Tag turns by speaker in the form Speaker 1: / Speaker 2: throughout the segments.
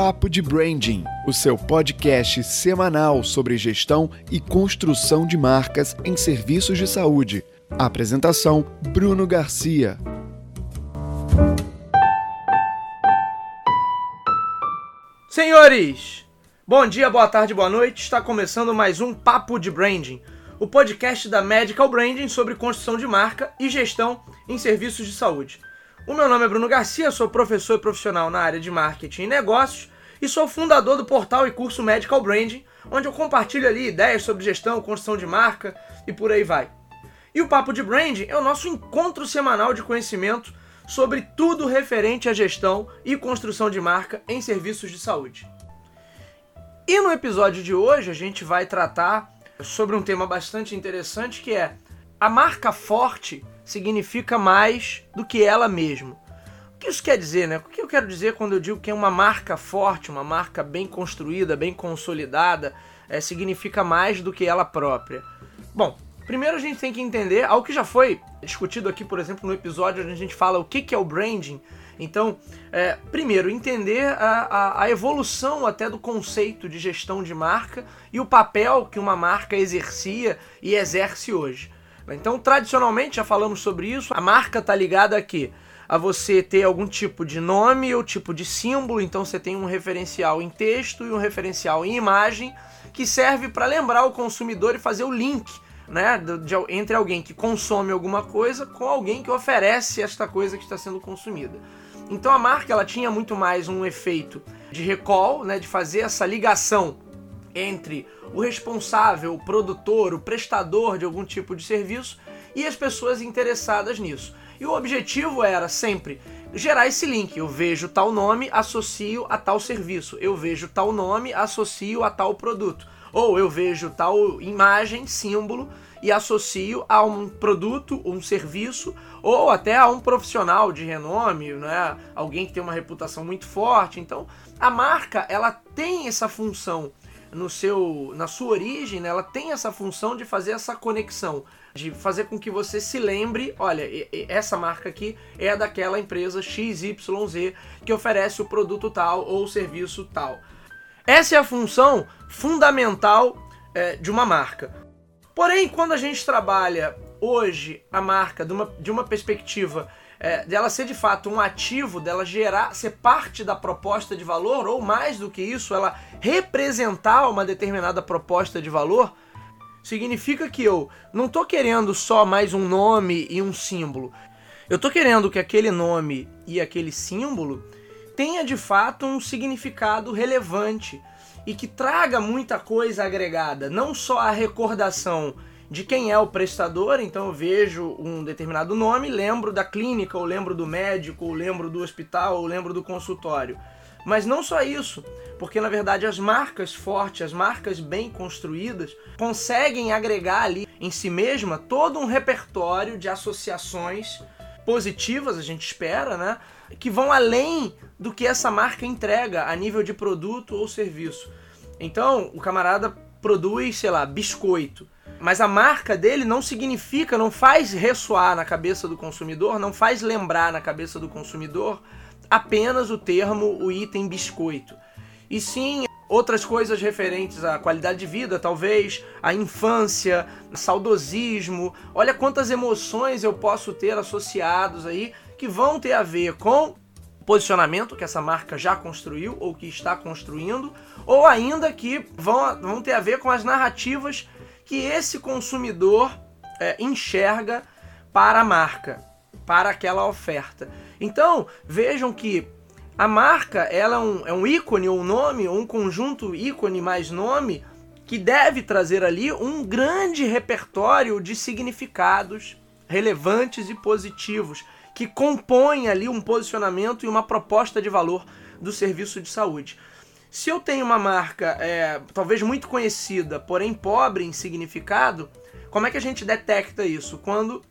Speaker 1: Papo de Branding, o seu podcast semanal sobre gestão e construção de marcas em serviços de saúde. Apresentação: Bruno Garcia.
Speaker 2: Senhores, bom dia, boa tarde, boa noite. Está começando mais um Papo de Branding, o podcast da Medical Branding sobre construção de marca e gestão em serviços de saúde. O meu nome é Bruno Garcia, sou professor e profissional na área de marketing e negócios e sou fundador do portal e curso Medical Branding, onde eu compartilho ali ideias sobre gestão, construção de marca e por aí vai. E o Papo de Branding é o nosso encontro semanal de conhecimento sobre tudo referente à gestão e construção de marca em serviços de saúde. E no episódio de hoje a gente vai tratar sobre um tema bastante interessante que é a marca forte significa mais do que ela mesma. O que isso quer dizer, né? O que eu quero dizer quando eu digo que é uma marca forte, uma marca bem construída, bem consolidada, é, significa mais do que ela própria? Bom, primeiro a gente tem que entender algo que já foi discutido aqui, por exemplo, no episódio onde a gente fala o que, que é o branding. Então, é, primeiro, entender a, a, a, evolução até do conceito de gestão de marca e o papel que uma marca exercia e exerce hoje. Então, tradicionalmente, já falamos sobre isso, a marca está ligada a quê? A você ter algum tipo de nome ou tipo de símbolo, então você tem um referencial em texto e um referencial em imagem que serve para lembrar o consumidor e fazer o link né, de, entre alguém que consome alguma coisa com alguém que oferece esta coisa que está sendo consumida. Então a marca ela tinha muito mais um efeito de recall, né, de fazer essa ligação entre o responsável, o produtor, o prestador de algum tipo de serviço e as pessoas interessadas nisso. E o objetivo era sempre gerar esse link. Eu vejo tal nome, associo a tal serviço. Eu vejo tal nome, associo a tal produto. Ou eu vejo tal imagem, símbolo e associo a um produto, um serviço ou até a um profissional de renome, né? Alguém que tem uma reputação muito forte. Então, a marca, ela tem essa função no seu, na sua origem, né, ela tem essa função de fazer essa conexão, de fazer com que você se lembre, olha, essa marca aqui é daquela empresa XYZ que oferece o produto tal ou o serviço tal. Essa é a função fundamental é, de uma marca. Porém, quando a gente trabalha hoje a marca de uma, de uma perspectiva é, dela ser de fato um ativo, dela gerar, ser parte da proposta de valor, ou mais do que isso, ela representar uma determinada proposta de valor, significa que eu não estou querendo só mais um nome e um símbolo. Eu estou querendo que aquele nome e aquele símbolo tenha de fato um significado relevante e que traga muita coisa agregada, não só a recordação de quem é o prestador, então eu vejo um determinado nome, lembro da clínica, ou lembro do médico, ou lembro do hospital, ou lembro do consultório. Mas não só isso, porque na verdade as marcas fortes, as marcas bem construídas, conseguem agregar ali em si mesma todo um repertório de associações positivas, a gente espera, né? Que vão além do que essa marca entrega a nível de produto ou serviço. Então, o camarada produz, sei lá, biscoito mas a marca dele não significa, não faz ressoar na cabeça do consumidor, não faz lembrar na cabeça do consumidor apenas o termo, o item biscoito. E sim outras coisas referentes à qualidade de vida, talvez, à infância, saudosismo. Olha quantas emoções eu posso ter associados aí que vão ter a ver com posicionamento que essa marca já construiu ou que está construindo, ou ainda que vão, vão ter a ver com as narrativas que esse consumidor é, enxerga para a marca, para aquela oferta. Então, vejam que a marca ela é um, é um ícone ou um nome, ou um conjunto ícone mais nome, que deve trazer ali um grande repertório de significados relevantes e positivos, que compõem ali um posicionamento e uma proposta de valor do serviço de saúde. Se eu tenho uma marca é, talvez muito conhecida, porém pobre em significado, como é que a gente detecta isso? Quando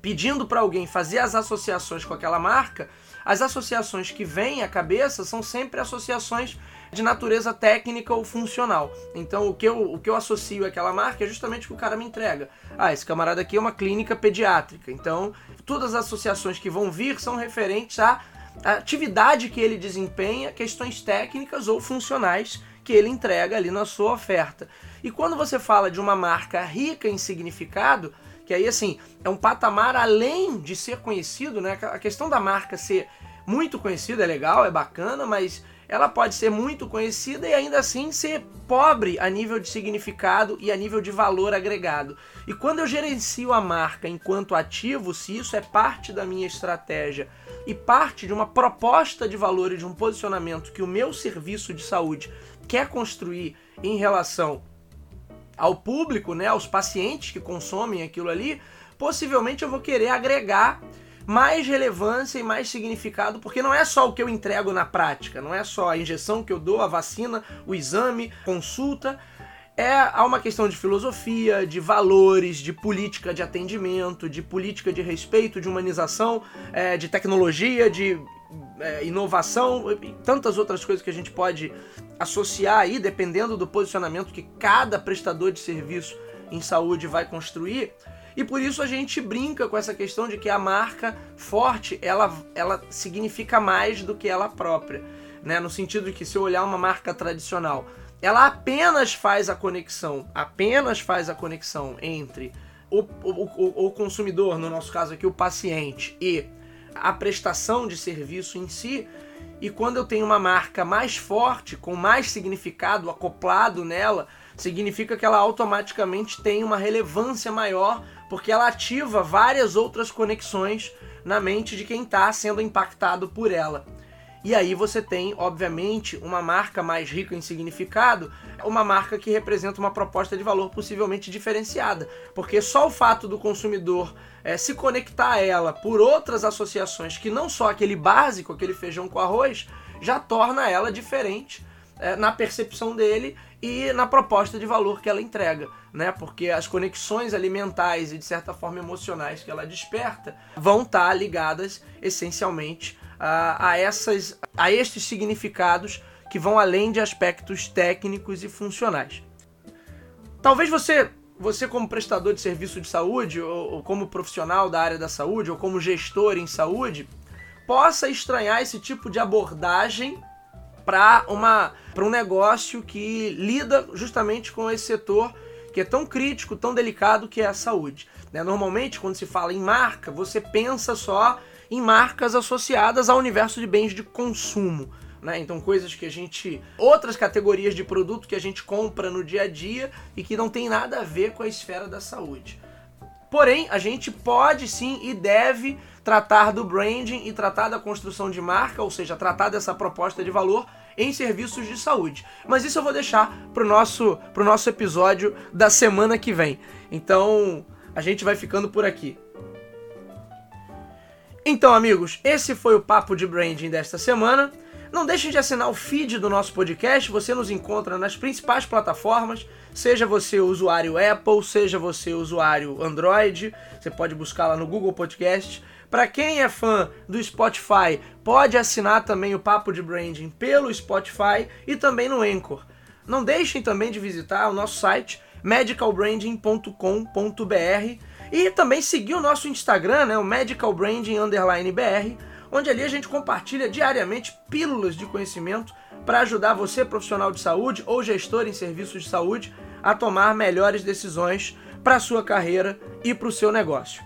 Speaker 2: pedindo para alguém fazer as associações com aquela marca, as associações que vêm à cabeça são sempre associações de natureza técnica ou funcional. Então, o que eu, o que eu associo àquela marca é justamente o que o cara me entrega. Ah, esse camarada aqui é uma clínica pediátrica. Então, todas as associações que vão vir são referentes a a atividade que ele desempenha, questões técnicas ou funcionais que ele entrega ali na sua oferta. E quando você fala de uma marca rica em significado, que aí assim é um patamar além de ser conhecido, né? A questão da marca ser muito conhecida é legal, é bacana, mas ela pode ser muito conhecida e ainda assim ser pobre a nível de significado e a nível de valor agregado. E quando eu gerencio a marca enquanto ativo, se isso é parte da minha estratégia e parte de uma proposta de valor e de um posicionamento que o meu serviço de saúde quer construir em relação ao público, né, aos pacientes que consomem aquilo ali, possivelmente eu vou querer agregar mais relevância e mais significado, porque não é só o que eu entrego na prática, não é só a injeção que eu dou, a vacina, o exame, consulta. É há uma questão de filosofia, de valores, de política de atendimento, de política de respeito, de humanização, é, de tecnologia, de é, inovação e tantas outras coisas que a gente pode associar aí, dependendo do posicionamento que cada prestador de serviço em saúde vai construir. E por isso a gente brinca com essa questão de que a marca forte, ela, ela significa mais do que ela própria. Né? No sentido de que se eu olhar uma marca tradicional, ela apenas faz a conexão, apenas faz a conexão entre o, o, o consumidor, no nosso caso aqui o paciente, e a prestação de serviço em si. E quando eu tenho uma marca mais forte, com mais significado acoplado nela, significa que ela automaticamente tem uma relevância maior porque ela ativa várias outras conexões na mente de quem está sendo impactado por ela. E aí você tem, obviamente, uma marca mais rica em significado, uma marca que representa uma proposta de valor possivelmente diferenciada, porque só o fato do consumidor é, se conectar a ela por outras associações que não só aquele básico, aquele feijão com arroz, já torna ela diferente é, na percepção dele e na proposta de valor que ela entrega, né? Porque as conexões alimentares e de certa forma emocionais que ela desperta vão estar tá ligadas essencialmente a, a essas a estes significados que vão além de aspectos técnicos e funcionais. Talvez você você como prestador de serviço de saúde ou, ou como profissional da área da saúde ou como gestor em saúde possa estranhar esse tipo de abordagem para uma para um negócio que lida justamente com esse setor que é tão crítico, tão delicado que é a saúde. Né? Normalmente, quando se fala em marca, você pensa só em marcas associadas ao universo de bens de consumo. Né? Então, coisas que a gente. outras categorias de produto que a gente compra no dia a dia e que não tem nada a ver com a esfera da saúde. Porém, a gente pode sim e deve tratar do branding e tratar da construção de marca, ou seja, tratar dessa proposta de valor em serviços de saúde. Mas isso eu vou deixar pro nosso, pro nosso episódio da semana que vem. Então, a gente vai ficando por aqui. Então, amigos, esse foi o papo de branding desta semana. Não deixem de assinar o feed do nosso podcast. Você nos encontra nas principais plataformas, seja você usuário Apple, seja você usuário Android. Você pode buscar lá no Google Podcast. Para quem é fã do Spotify, pode assinar também o Papo de Branding pelo Spotify e também no Anchor. Não deixem também de visitar o nosso site medicalbranding.com.br e também seguir o nosso Instagram, né, o medicalbranding_br, onde ali a gente compartilha diariamente pílulas de conhecimento para ajudar você, profissional de saúde ou gestor em serviços de saúde, a tomar melhores decisões para a sua carreira e para o seu negócio.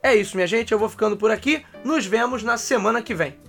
Speaker 2: É isso, minha gente. Eu vou ficando por aqui. Nos vemos na semana que vem.